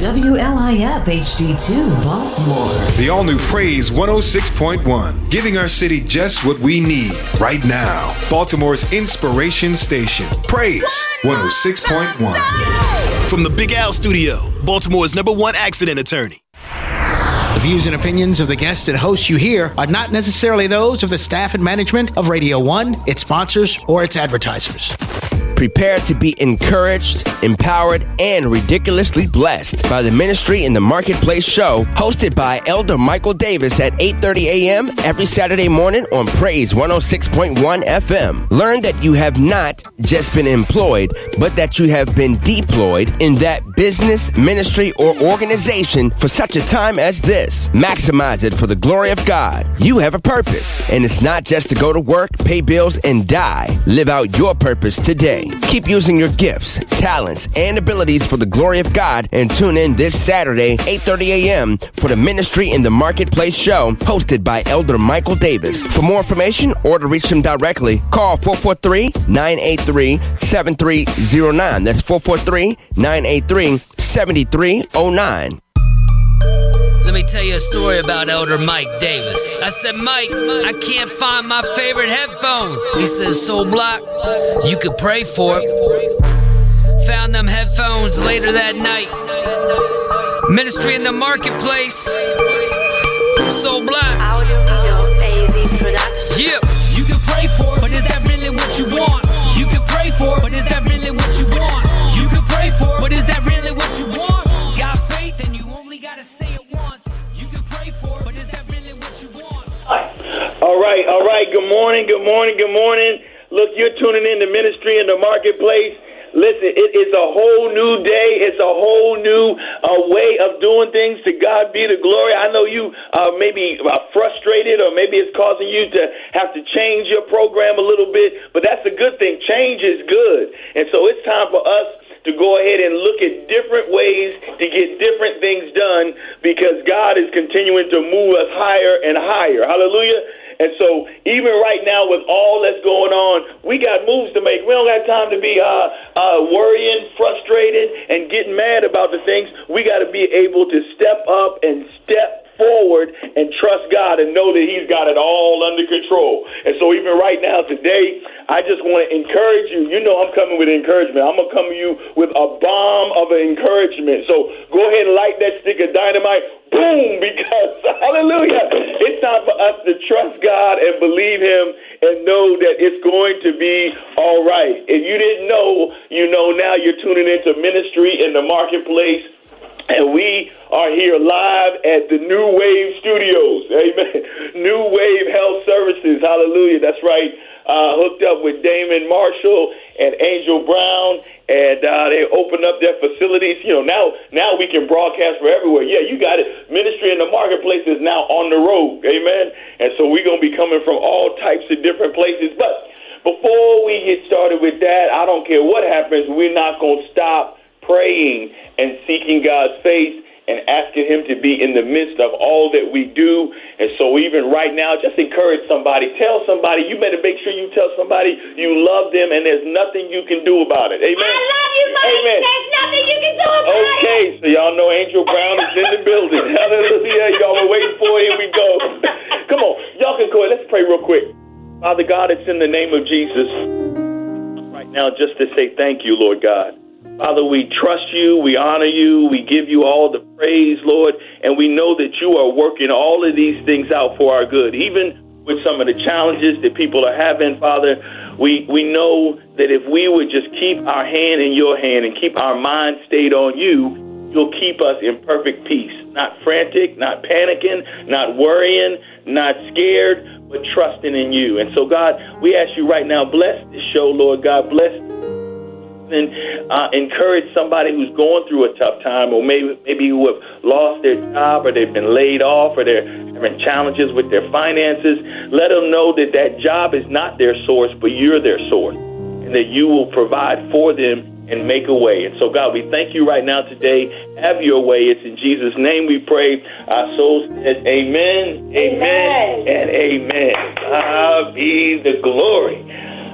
WLIF HD2 Baltimore. The all new Praise 106.1, giving our city just what we need right now. Baltimore's inspiration station. Praise 106.1. From the Big Al Studio, Baltimore's number one accident attorney. The views and opinions of the guests and hosts you hear are not necessarily those of the staff and management of Radio 1, its sponsors, or its advertisers. Prepare to be encouraged, empowered, and ridiculously blessed by the Ministry in the Marketplace show hosted by Elder Michael Davis at 8:30 a.m. every Saturday morning on Praise 106.1 FM. Learn that you have not just been employed, but that you have been deployed in that business, ministry, or organization for such a time as this. Maximize it for the glory of God. You have a purpose, and it's not just to go to work, pay bills, and die. Live out your purpose today. Keep using your gifts, talents, and abilities for the glory of God and tune in this Saturday, 8:30 a.m. for the Ministry in the Marketplace show hosted by Elder Michael Davis. For more information or to reach him directly, call 443-983-7309. That's 443-983-7309. Let me tell you a story about Elder Mike Davis. I said, Mike, I can't find my favorite headphones. He says, Soul Block, you could pray for it. Found them headphones later that night. Ministry in the marketplace. Soul Block. Audio video AV production. Yeah. You can pray for it, but is that really what you want? Good morning, good morning. Look, you're tuning in to Ministry in the Marketplace. Listen, it is a whole new day. It's a whole new uh, way of doing things. To God be the glory. I know you uh, maybe uh, frustrated, or maybe it's causing you to have to change your program a little bit, but that's a good thing. Change is good. And so it's time for us to go ahead and look at different ways to get different things done because God is continuing to move us higher and higher. Hallelujah. And so, even right now, with all that's going on, we got moves to make. We don't got time to be uh, uh, worrying, frustrated, and getting mad about the things. We got to be able to step up and step forward and trust God and know that He's got it all under control. And so, even right now, today, I just want to encourage you. You know, I'm coming with encouragement. I'm going to come to you with a bomb of encouragement. So, go ahead and light that stick of dynamite. Boom! Because, hallelujah, time for us to trust God and believe Him and know that it's going to be all right. If you didn't know, you know now you're tuning into ministry in the marketplace. And we are here live at the New Wave Studios. Amen. New Wave Health Services. Hallelujah. That's right. Uh, hooked up with Damon Marshall and Angel Brown, and uh, they opened up their facilities. You know, now now we can broadcast for everywhere. Yeah, you got it. Ministry in the marketplace is now on the road. Amen. And so we're gonna be coming from all types of different places. But before we get started with that, I don't care what happens. We're not gonna stop praying and seeking God's face and asking Him to be in the midst of all that we do. And so, even right now, just encourage somebody. Tell somebody, you better make sure you tell somebody you love them and there's nothing you can do about it. Amen. I love you, Mike. Amen. There's nothing you can do about it. Okay, so y'all know Angel Brown is in the building. Hallelujah. Y'all were waiting for it. Here we go. Come on. Y'all can go ahead. Let's pray real quick. Father God, it's in the name of Jesus right now just to say thank you, Lord God. Father, we trust you, we honor you, we give you all the praise, Lord, and we know that you are working all of these things out for our good. Even with some of the challenges that people are having, Father, we, we know that if we would just keep our hand in your hand and keep our mind stayed on you, you'll keep us in perfect peace. Not frantic, not panicking, not worrying, not scared, but trusting in you. And so, God, we ask you right now, bless this show, Lord God. Bless and uh, encourage somebody who's going through a tough time, or maybe maybe who have lost their job, or they've been laid off, or they're having challenges with their finances. Let them know that that job is not their source, but you're their source, and that you will provide for them and make a way. And so, God, we thank you right now today. Have your way. It's in Jesus' name we pray. Our souls says amen, amen, Amen. and amen. God be the glory.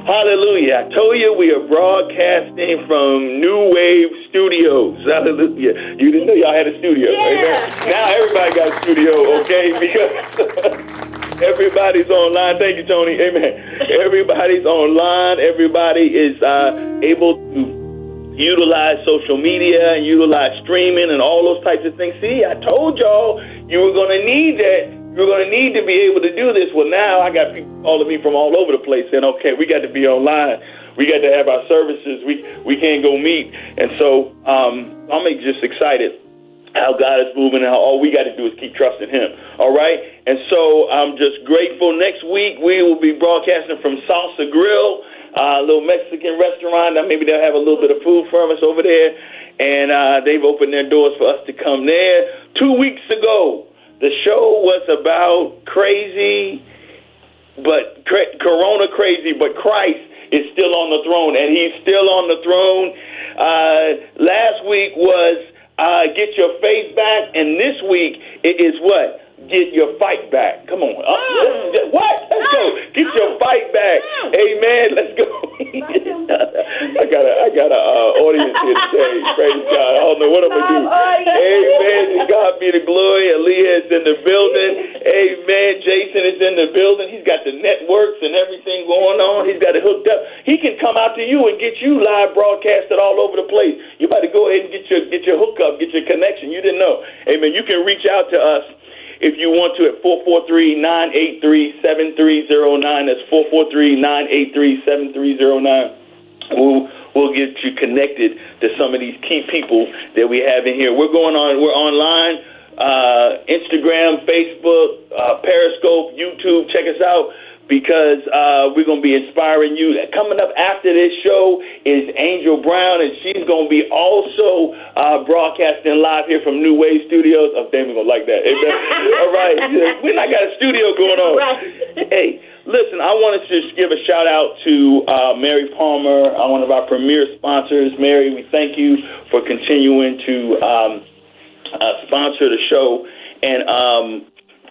Hallelujah. I told you we are broadcasting from New Wave Studios. Hallelujah. You didn't know y'all had a studio. Amen. Now everybody got a studio, okay? Because everybody's online. Thank you, Tony. Amen. Everybody's online. Everybody is uh, able to utilize social media and utilize streaming and all those types of things. See, I told y'all you were going to need that. You're going to need to be able to do this. Well, now I got people calling me from all over the place saying, okay, we got to be online. We got to have our services. We, we can't go meet. And so um, I'm just excited how God is moving and how all we got to do is keep trusting Him. All right? And so I'm just grateful. Next week, we will be broadcasting from Salsa Grill, uh, a little Mexican restaurant. Now, maybe they'll have a little bit of food for us over there. And uh, they've opened their doors for us to come there. Two weeks ago, the show was about crazy, but cra- Corona crazy, but Christ is still on the throne, and He's still on the throne. Uh, last week was uh, get your faith back, and this week it is what? Get your fight back. Come on. Uh, let's- what? Let's go. Get your fight back. Amen. Let's go. I got a I got a uh, audience here today. Praise God. I don't know what I'm gonna do. Amen. God be the glory. Aaliyah is in the building. Amen. Jason is in the building. He's got the networks and everything going on. He's got it hooked up. He can come out to you and get you live broadcasted all over the place. You better go ahead and get your get your hookup, get your connection. You didn't know. Amen. You can reach out to us if you want to at 443-983-7309. That's 443-983-7309. We'll, we'll get you connected to some of these key people that we have in here. We're going on, we're online, uh, Instagram, Facebook, uh, Periscope, YouTube. Check us out because uh, we're going to be inspiring you. Coming up after this show is Angel Brown, and she's going to be also uh, broadcasting live here from New Wave Studios. Oh, damn, we're going to like that. Amen. All right. We not got a studio going on. Hey, listen, I want to just give a shout out to uh, Mary Palmer, uh, one of our premier sponsors. Mary, we thank you for continuing to um, uh, sponsor the show. And um,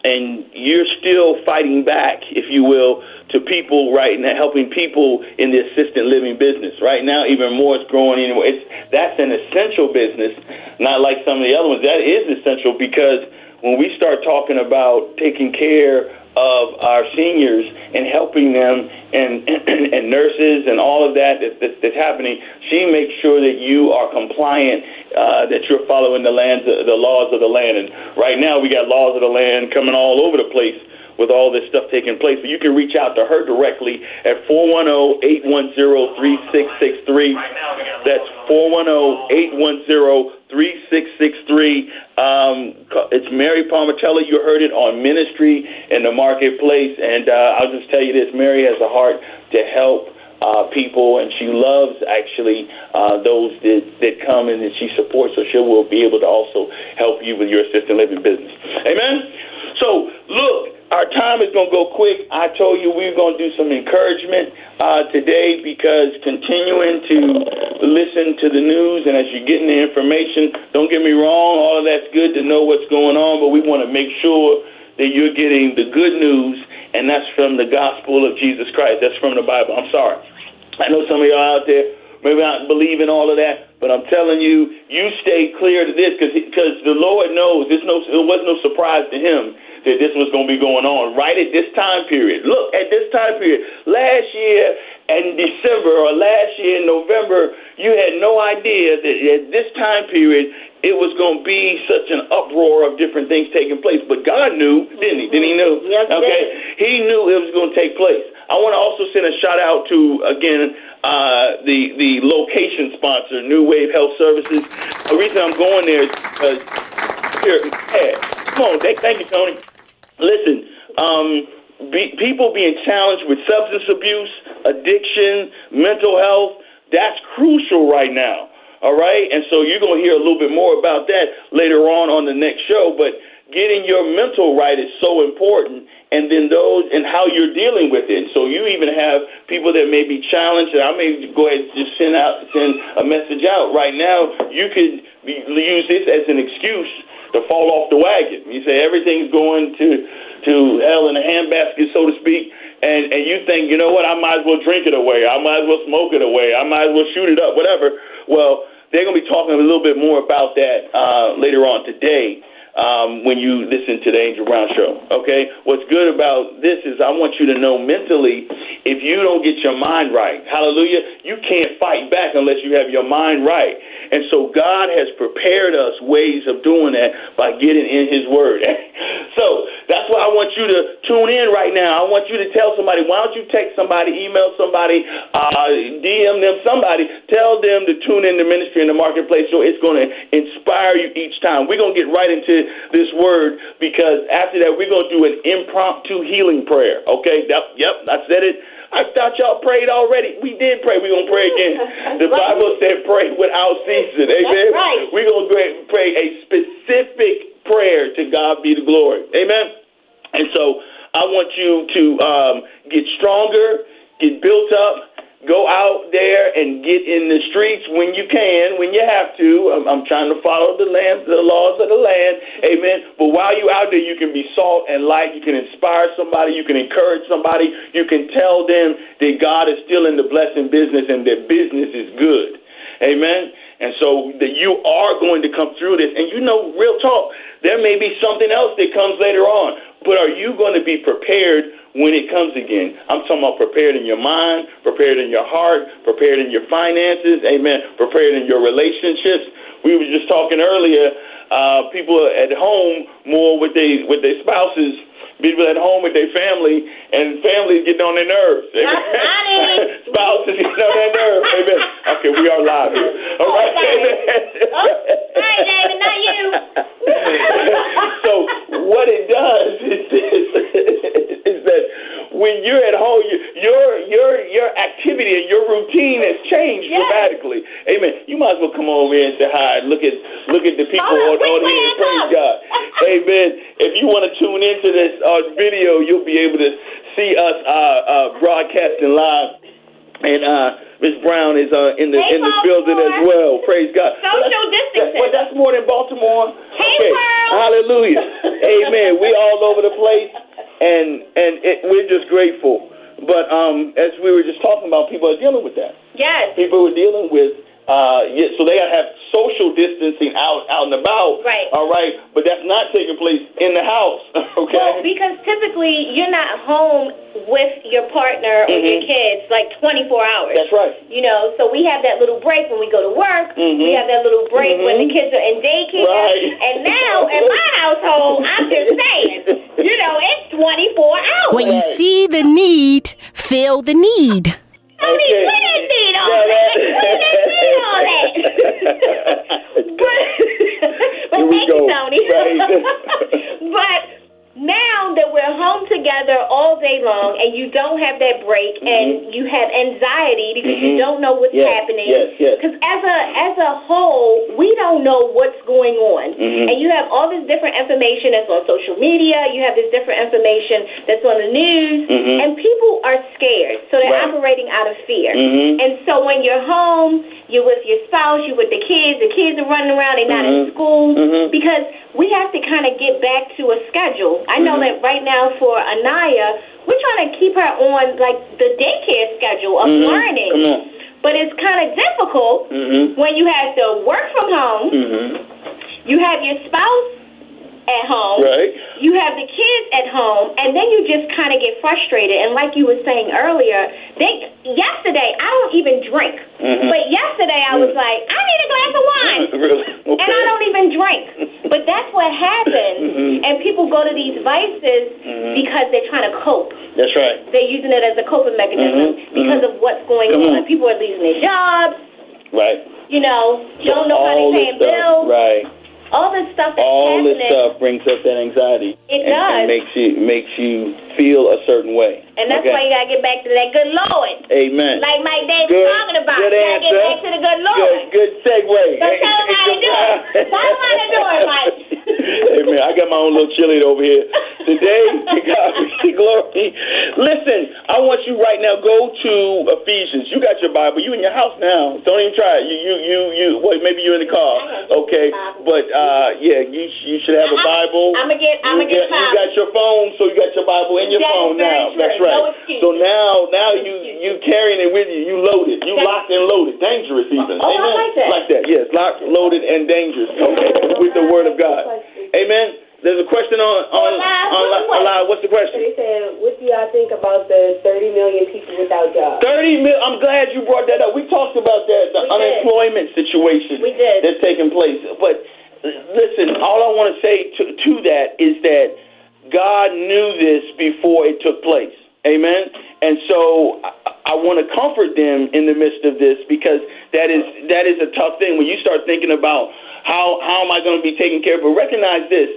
and you're still fighting back, if you will, to people right now, helping people in the assisted living business. Right now, even more is growing. Anyway, it's that's an essential business, not like some of the other ones. That is essential because when we start talking about taking care of our seniors and helping them and and nurses and all of that, that, that that's happening, she makes sure that you are compliant, uh, that you're following the lands, the laws of the land. And right now, we got laws of the land coming all over the place with all this stuff taking place. But you can reach out to her directly at 410-810-3663. That's 410-810-3663. Um, it's Mary Palmatella. You heard it on Ministry in the Marketplace. And uh, I'll just tell you this, Mary has a heart to help uh, people, and she loves actually uh, those that, that come and that she supports, so she will be able to also help you with your assisted living business. Amen? So, look, our time is going to go quick. I told you we are going to do some encouragement uh, today because continuing to listen to the news and as you're getting the information, don't get me wrong, all of that's good to know what's going on, but we want to make sure that you're getting the good news, and that's from the gospel of Jesus Christ. That's from the Bible. I'm sorry. I know some of y'all out there maybe not believe in all of that, but I'm telling you, you stay clear to this because the Lord knows. There's no, it was no surprise to Him that this was going to be going on right at this time period. Look at this time period. Last year in December or last year in November, you had no idea that at this time period it was going to be such an uproar of different things taking place. But God knew, didn't He? Didn't He know? Yes, okay. He knew it was going to take place. I want to also send a shout out to again uh, the the location sponsor, New Wave Health Services. The reason I'm going there is because here, yeah, come on, thank, you, Tony. Listen, um, be, people being challenged with substance abuse, addiction, mental health, that's crucial right now. All right, and so you're going to hear a little bit more about that later on on the next show. But getting your mental right is so important, and then those and how you're dealing with it. So you even have people that may be challenged, and I may go ahead and just send out send a message out right now. You could use this as an excuse to fall off the wagon. You say everything's going to to hell in a handbasket, so to speak, and and you think, you know what, I might as well drink it away, I might as well smoke it away, I might as well shoot it up, whatever. Well, they're going to be talking a little bit more about that uh, later on today um, when you listen to the Angel Brown Show. Okay? What's good about this is I want you to know mentally, if you don't get your mind right, hallelujah, you can't fight back unless you have your mind right. And so God has prepared us ways of doing that by getting in His Word. tune in right now. I want you to tell somebody, why don't you text somebody, email somebody, uh, DM them, somebody, tell them to tune in the ministry in the marketplace so it's going to inspire you each time. We're going to get right into this word because after that, we're going to do an impromptu healing prayer. Okay? Yep, yep, I said it. I thought y'all prayed already. We did pray. We're going to pray again. The Bible said pray without ceasing. Amen. right. We're going to pray a specific prayer to God be the glory. Amen. And so I want you to um, get stronger, get built up, go out there and get in the streets when you can, when you have to. I'm, I'm trying to follow the land, the laws of the land. Amen. But while you're out there, you can be salt and light. You can inspire somebody. You can encourage somebody. You can tell them that God is still in the blessing business and that business is good. Amen. And so that you are going to come through this. And you know, real talk, there may be something else that comes later on. But are you going to be prepared when it comes again? I'm talking about prepared in your mind, prepared in your heart, prepared in your finances, amen, prepared in your relationships. We were just talking earlier, uh, people at home more with their with their spouses, people at home with their family, and families getting on their nerves. Spouses getting on their nerves. Amen. Okay, we are live here. All right. Amen. All right, David, not you. so what it does is this, is that when you're at home, you, your your your activity and your routine has changed Yes. dramatically. Amen. You might as well come over here and say hi. Look at look at the people on, on, quick, here. Praise. God. Amen. You want to tune into this uh, video, you'll be able to see us uh, uh, broadcasting live. And uh, Miss Brown is uh, in the Hey, in the building as well. Praise God. Social But that's- distancing. But that's more than Baltimore. Hey, okay. world. Hallelujah. Amen. We all over the place, and and it, we're just grateful. But um, as we were just talking about, people are dealing with that. Yes. People are dealing with. Uh, yeah, so they gotta have social distancing out out and about. Right. All right, but that's not taking place in the house. Okay. Well, because typically you're not home with your partner or your Mhm. kids like 24 hours. that's right. You know, so we have that little break when we go to work. Mhm. We have that little break when the Mhm. kids are in daycare. Right. And now in my household, I'm just saying, you know, it's 24 hours. When you Right. see the need, feel the need. Tony, Okay. put that seed on Yeah, that. that- Put that seed on that. but but thank go. you, Tony. Right. but now that we're home together all day long and you don't have that break and you have anxiety because you Mhm. don't know what's Yes, happening. yes, yes. Because as a as a whole, we don't know what's going on, Mhm. and you have all this different information that's on social media. You have this different information that's on the news, Mhm. and people are scared, so they're Right. operating out of fear. Mhm. And so when you're home, you're with your spouse, you're with the kids. The kids are running around; they're not in Mhm. school because we have to kind of get back to a schedule. I know Mhm. that right now for Anaya, we're trying to keep her on like the daycare schedule of Mhm. learning. Come on. But it's kind of difficult Mhm. when you have to work from home, Mm-hmm. you have your spouse at home, Right. you have the kids at home, and then you just kind of get frustrated. And like you were saying earlier, they yesterday I don't even drink, mm-hmm. but yesterday I was Mhm. like, I need a glass of wine. really? Okay. And I don't even drink. But that's what happens. Mhm. And people go to these vices Mhm. because they're trying to cope. That's right. They're using it as a coping mechanism Mhm. because Mhm. of what's going on. People are losing their jobs, Right. you know, don't know how they're paying bills. Right. All this stuff that's All happening. this stuff brings up that anxiety. It and, does. And makes you makes you feel a certain way. And that's okay? why you gotta get back to that good Lord. Amen. Like Mike Davis Good- talking about. good you gotta answer. get back to the good Lord. Good, good segue. So tell 'em how to do it. Tell 'em how to do it, Mike. Man, I got my own little cheerleader over here. today. To God be the glory. Listen, I want you right now. Go to Ephesians. You got your Bible. You in your house now. Don't even try it. You you you you. Wait, maybe you're in the car. Okay, but uh, yeah, you you should have a Bible. I'm gonna get. I'm gonna get. you got your phone, so you got your Bible in your That phone now. true. That's No right. excuse. so now now you you carrying it with you. You loaded. You locked and loaded. Dangerous even. Oh, I like that. Like that. Yes, locked, loaded, and dangerous. Okay, with the Word of God. Amen. There's a question on on Alive, on, what's the on live. What's the question? They said, what do y'all think about the 30 million people without jobs? 30 mil. I'm glad you brought that up. We talked about that, the We did. unemployment situation We did. that's taking place. But listen, all I want to say to, to that is that God knew this before it took place. Amen. And so I, I want to comfort them in the midst of this because that is a tough thing when you start thinking about how how am I going to be taken care of. But recognize this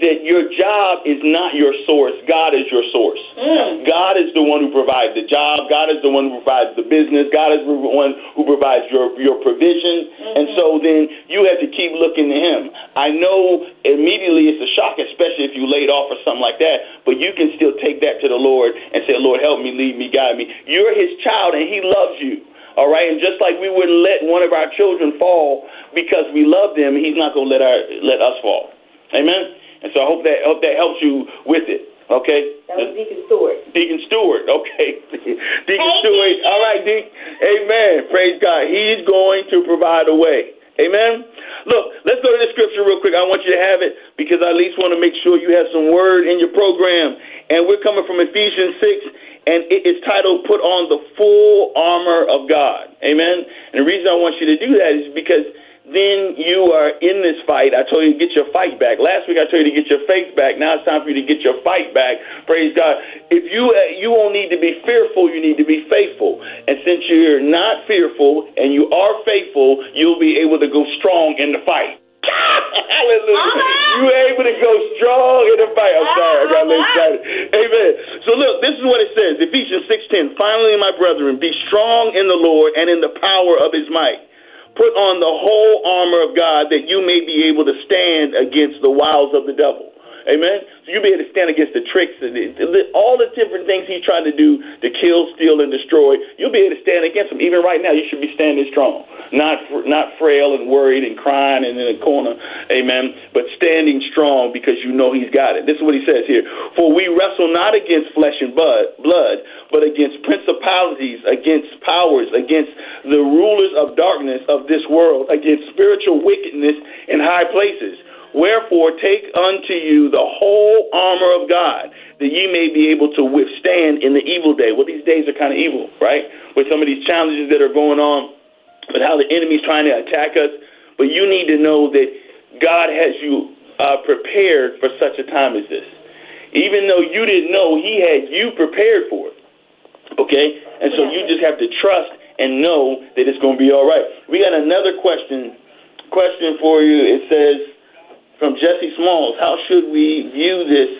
that your job is not your source. God is your source. Mm. God is the one who provides the job. God is the one who provides the business. God is the one who provides your, your provision. Mm-hmm. And so then you have to keep looking to Him. I know immediately it's a shock, especially if you laid off or something like that, but you can still take that to the Lord and say, Lord, help me, lead me, guide me. You're His child and He loves you. All right, and just like we wouldn't let one of our children fall because we love them, He's not going to let our let us fall. Amen. And so I hope that hope that helps you with it. Okay. That was Deacon Stewart. Deacon Stewart. Okay. Deacon Hey, Stewart. Deacon. All right, Deacon. Amen. Praise God. He's going to provide a way. Amen. Look, let's go to the scripture real quick. I want you to have it because I at least want to make sure you have some word in your program. And we're coming from Ephesians 6, and it is titled Put on the Full Armor of God. Amen. And the reason I want you to do that is because then you are in this fight. I told you to get your fight back. Last week I told you to get your faith back. Now it's time for you to get your fight back. Praise God. If you uh, you won't need to be fearful, you need to be faithful. And since you're not fearful and you are faithful, you'll be able to go strong in the fight. Hallelujah. Uh-huh. You able to go strong in the fight. I'm sorry, I got a little uh-huh. excited. Amen. So look, this is what it says. Ephesians 6:10. Finally, my brethren, be strong in the Lord and in the power of his might. Put on the whole armor of God that you may be able to stand against the wiles of the devil. Amen. So you'll be able to stand against the tricks and all the different things he's trying to do to kill, steal, and destroy. You'll be able to stand against him. Even right now, you should be standing strong, not not frail and worried and crying and in a corner. Amen. But standing strong because you know he's got it. This is what he says here: For we wrestle not against flesh and blood, but against principalities, against powers, against the rulers of darkness of this world, against spiritual wickedness in high places. Wherefore, take unto you the whole armor of God, that ye may be able to withstand in the evil day. Well, these days are kind of evil, right? With some of these challenges that are going on, with how the enemy's trying to attack us. But you need to know that God has you uh, prepared for such a time as this. Even though you didn't know, He had you prepared for it. Okay? And so you just have to trust and know that it's going to be all right. We got another question question for you. It says from Jesse Smalls, how should we view this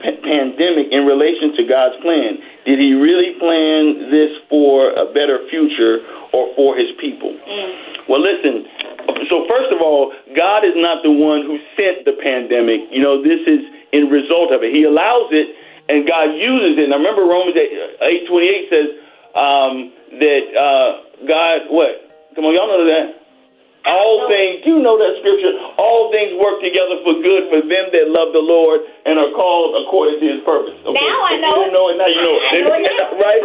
pa- pandemic in relation to God's plan? Did he really plan this for a better future or for his people? Well, listen. So first of all, God is not the one who sent the pandemic. You know, this is in result of it. He allows it, and God uses it. And I remember Romans eight twenty eight says um, that uh, God what? Come on, y'all know that. All things, you know that scripture. All things work together for good for them that love the Lord and are called according to His purpose. Okay? Now I know You know it. Now you know it. Know it right?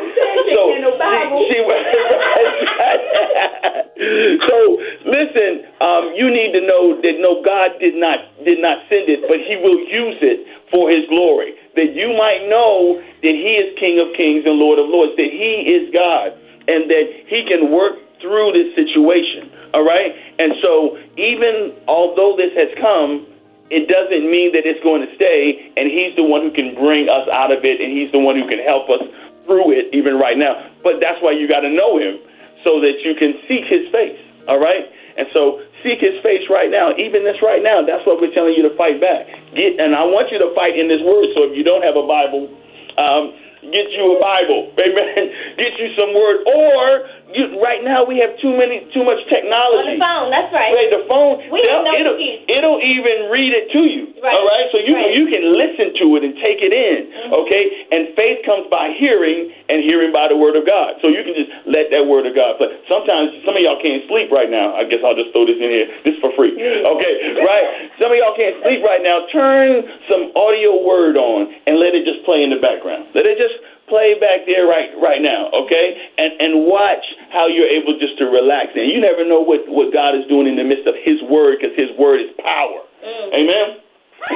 So no Bible. she, she so listen. Um, you need to know that no, God did not did not send it, but He will use it for His glory. That you might know that He is King of Kings and Lord of Lords. That He is God, and that He can work through this situation. All right, and so even although this has come, it doesn't mean that it's going to stay, and He's the one who can bring us out of it, and He's the one who can help us through it, even right now. But that's why you got to know Him so that you can seek His face. All right, and so seek His face right now, even this right now. That's what we're telling you to fight back. Get, and I want you to fight in this Word. So if you don't have a Bible, um, get you a Bible, amen. Get you some Word, or you, right now we have too many, too much technology. On the phone. That's right. Right, the phone. We no it'll, it'll even read it to you. Right. All right, so you Right. you can listen to it and take it in. Mm-hmm. Okay, and faith comes by hearing, and hearing by the word of God. So you can just let that word of God. But sometimes some of y'all can't sleep right now. I guess I'll just throw this in here. This for free. Okay, right? Some of y'all can't sleep right now. Turn some audio word on and let it just play in the background. Let it just play back there right right now, okay? And and watch how you're able just to relax. And you never know what what God is doing in the midst of His word, because His word is power. Amen.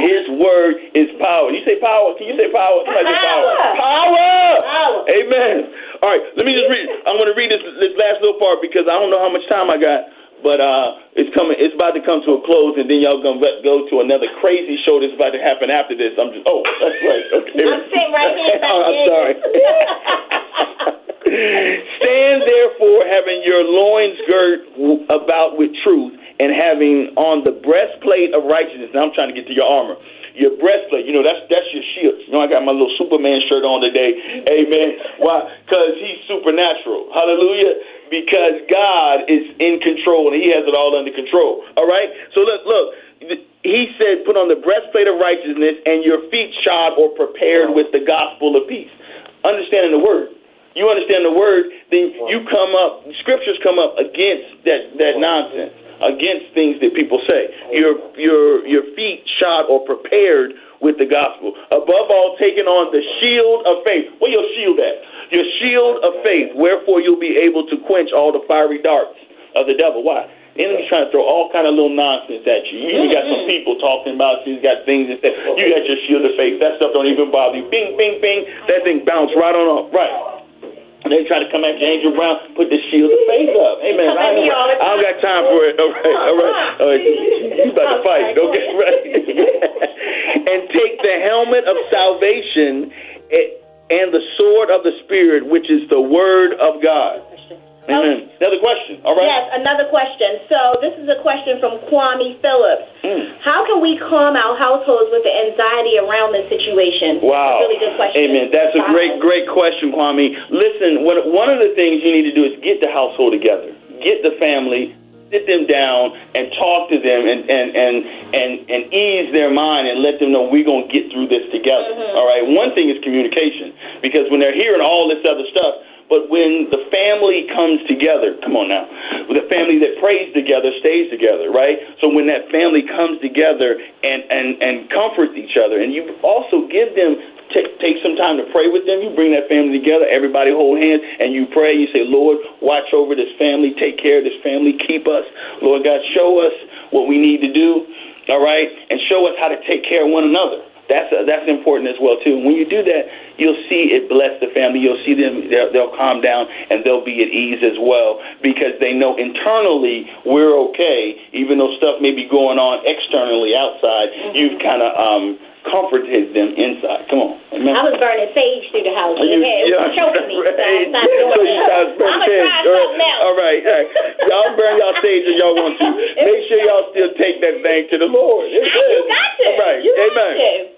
His word is power. You say power? Can you say power? Somebody say power. Power. Power. Amen. All right, let me just read. I'm going to read this this last little part because I don't know how much time I got, but uh, it's coming. It's about to come to a close, and then y'all gonna let- go to another crazy show that's about to happen after this. I'm just. Oh, that's right. Okay. I'm sitting right here. oh, I'm sorry. Stand therefore, having your loins girt about with truth, and having on the breastplate of righteousness. Now I'm trying to get to your armor. Your breastplate, you know, that's that's your shield. You know, I got my little Superman shirt on today. Amen. Why? Because he's supernatural. Hallelujah. Because God is in control and He has it all under control. All right. So look, look. He said, "Put on the breastplate of righteousness, and your feet shod or prepared with the gospel of peace." Understanding the word you understand the word, then you come up, scriptures come up against that, that nonsense, against things that people say. Your, your, your feet shod or prepared with the gospel. Above all, taking on the shield of faith. Where your shield at? Your shield of faith, wherefore you'll be able to quench all the fiery darts of the devil. Why? The enemy's trying to throw all kind of little nonsense at you. You got some mm-hmm. people talking about you You got things that say, you got your shield of faith. That stuff don't even bother you. Bing, bing, bing. That thing bounce right on up. Right. And they try to come after Angel Brown, put the shield of faith up. Amen. I, at me all the I don't got time for it. All right, all right. All right. You about to fight. Okay, right. and take the helmet of salvation and the sword of the Spirit, which is the word of God. Amen. Another question. All right. Yes, another question. So this is a question from Kwame Phillips. Hmm. How can we calm our households with the anxiety around this situation? Wow. That's a Really good question. Amen. That's a great, great question, Kwame. Listen, one, one of the things you need to do is get the household together, get the family, sit them down and talk to them and and and and, and ease their mind and let them know we're gonna get through this together. Mm-hmm. All right. One thing is communication because when they're hearing all this other stuff. But when the family comes together, come on now, the family that prays together stays together, right? So when that family comes together and and and comforts each other, and you also give them take take some time to pray with them. You bring that family together. Everybody hold hands and you pray. You say, Lord, watch over this family. Take care of this family. Keep us, Lord God. Show us what we need to do. All right, and show us how to take care of one another. That's uh, that's important as well too. When you do that, you'll see it bless the family. You'll see them; they'll, they'll calm down and they'll be at ease as well because they know internally we're okay, even though stuff may be going on externally outside. You've kind of um, comforted them inside. Come on, amen. I was burning sage through the house. You- Okay, it was yeah, choking me. So. I'm not doing So that. I'm gonna try All right. something else. All right, all right. Y'all burn y'all sage if y'all want to. Make sure y'all still take that thing to the Lord. It's You got to. All right. You got Amen. to.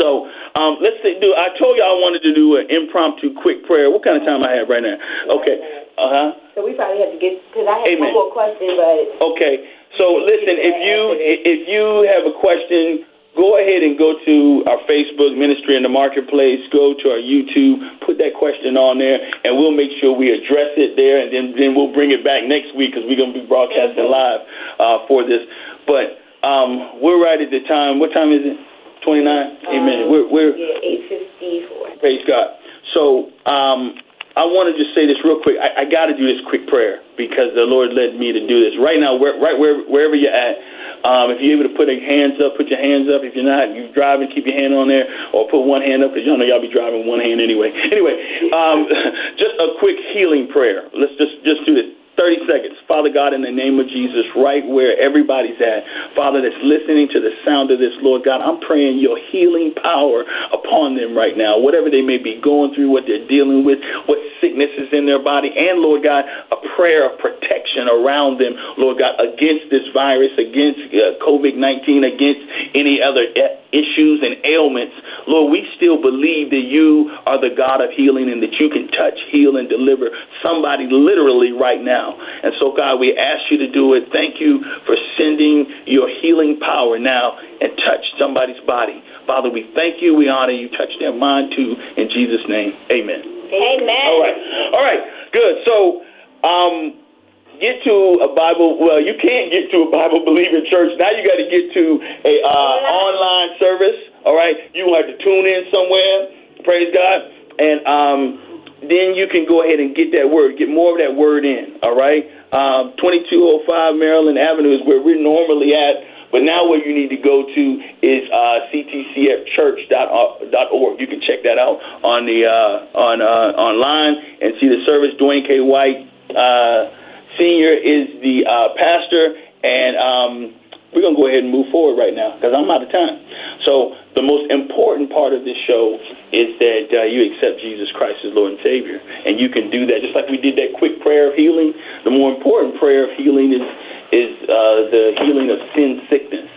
So um, let's see, do. I told y'all I wanted to do an impromptu quick prayer. What kind of time I have right now? Okay. Uh huh. So we probably have to get because I have Amen. one more question, but Okay. So listen, if you if you have a question, go ahead and go to our Facebook Ministry in the Marketplace. Go to our YouTube, put that question on there, and we'll make sure we address it there, and then then we'll bring it back next week because we're gonna be broadcasting live uh, for this. But um, we're right at the time. What time is it? Twenty nine. Amen. We're we're yeah, eight fifty four. Praise God. So um, I want to just say this real quick. I, I got to do this quick prayer because the Lord led me to do this. Right now, where, right where, wherever you're at, um, if you're able to put your hands up, put your hands up. If you're not, you're driving, keep your hand on there, or put one hand up because y'all know y'all be driving one hand anyway. Anyway, um, just a quick healing prayer. Let's just just do this. 30 seconds. Father God, in the name of Jesus, right where everybody's at, Father, that's listening to the sound of this, Lord God, I'm praying your healing power upon them right now. Whatever they may be going through, what they're dealing with, what sickness is in their body, and Lord God, a prayer of protection around them, Lord God, against this virus, against uh, COVID 19, against any other uh, issues and ailments, Lord, we still believe that you are the God of healing and that you can touch, heal, and deliver somebody literally right now. And so, God, we ask you to do it. Thank you for sending your healing power now and touch somebody's body. Father, we thank you. We honor you. Touch their mind too. In Jesus' name, amen. Amen. All right. All right. Good. So, um, get to a Bible. Well, you can't get to a Bible believing church. Now you got to get to a uh, online service. All right. You have to tune in somewhere. Praise God. And um, then you can go ahead and get that word. Get more of that word in. All right. Um, 2205 Maryland Avenue is where we're normally at. But now where you need to go to is uh, ctcfchurch.org. You can check that out on the uh, on uh, online and see the service. Dwayne K. White uh, Senior is the uh, pastor, and um, we're gonna go ahead and move forward right now because I'm out of time. So the most important part of this show is that uh, you accept Jesus Christ as Lord and Savior, and you can do that just like we did that quick prayer of healing. The more important prayer of healing is is uh, the healing of sin sickness.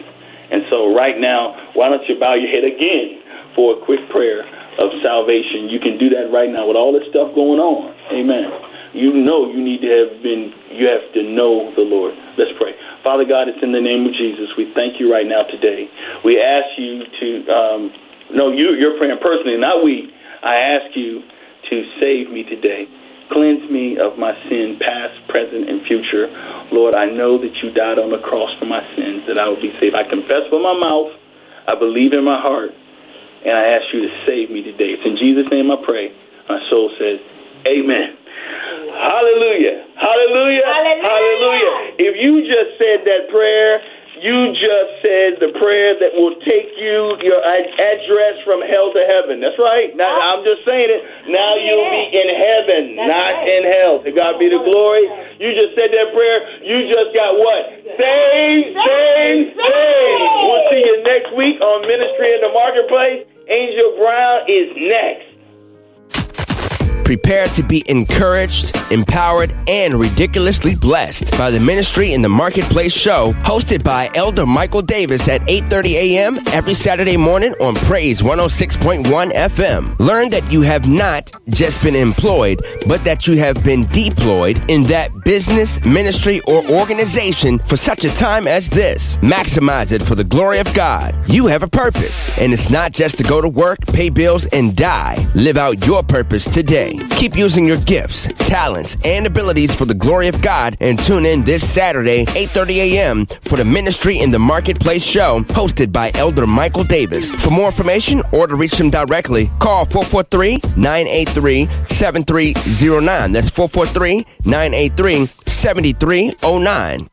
And so, right now, why don't you bow your head again for a quick prayer of salvation? You can do that right now with all this stuff going on. Amen. You know you need to have been, you have to know the Lord. Let's pray. Father God, it's in the name of Jesus. We thank you right now today. We ask you to, um, no, you, you're praying personally, not we. I ask you to save me today. Cleanse me of my sin, past, present, and future. Lord, I know that you died on the cross for my sins, that I will be saved. I confess with my mouth, I believe in my heart, and I ask you to save me today. It's in Jesus' name I pray. My soul says, Amen. Hallelujah. Hallelujah. Hallelujah. Hallelujah. If you just said that prayer, you just said the prayer that will take you your address from hell to heaven. That's right. Now oh. I'm just saying it. Now you'll be in heaven, not in hell. To God be the glory. You just said that prayer. You just got what? Saved, saved, saved. We'll see you next week on Ministry in the Marketplace. Angel Brown is next. Prepare to be encouraged, empowered, and ridiculously blessed by the Ministry in the Marketplace show hosted by Elder Michael Davis at 8:30 a.m. every Saturday morning on Praise 106.1 FM. Learn that you have not just been employed, but that you have been deployed in that business, ministry, or organization for such a time as this. Maximize it for the glory of God. You have a purpose, and it's not just to go to work, pay bills, and die. Live out your purpose today. Keep using your gifts, talents, and abilities for the glory of God and tune in this Saturday, 8:30 a.m. for the Ministry in the Marketplace show hosted by Elder Michael Davis. For more information or to reach him directly, call 443-983-7309. That's 443-983-7309.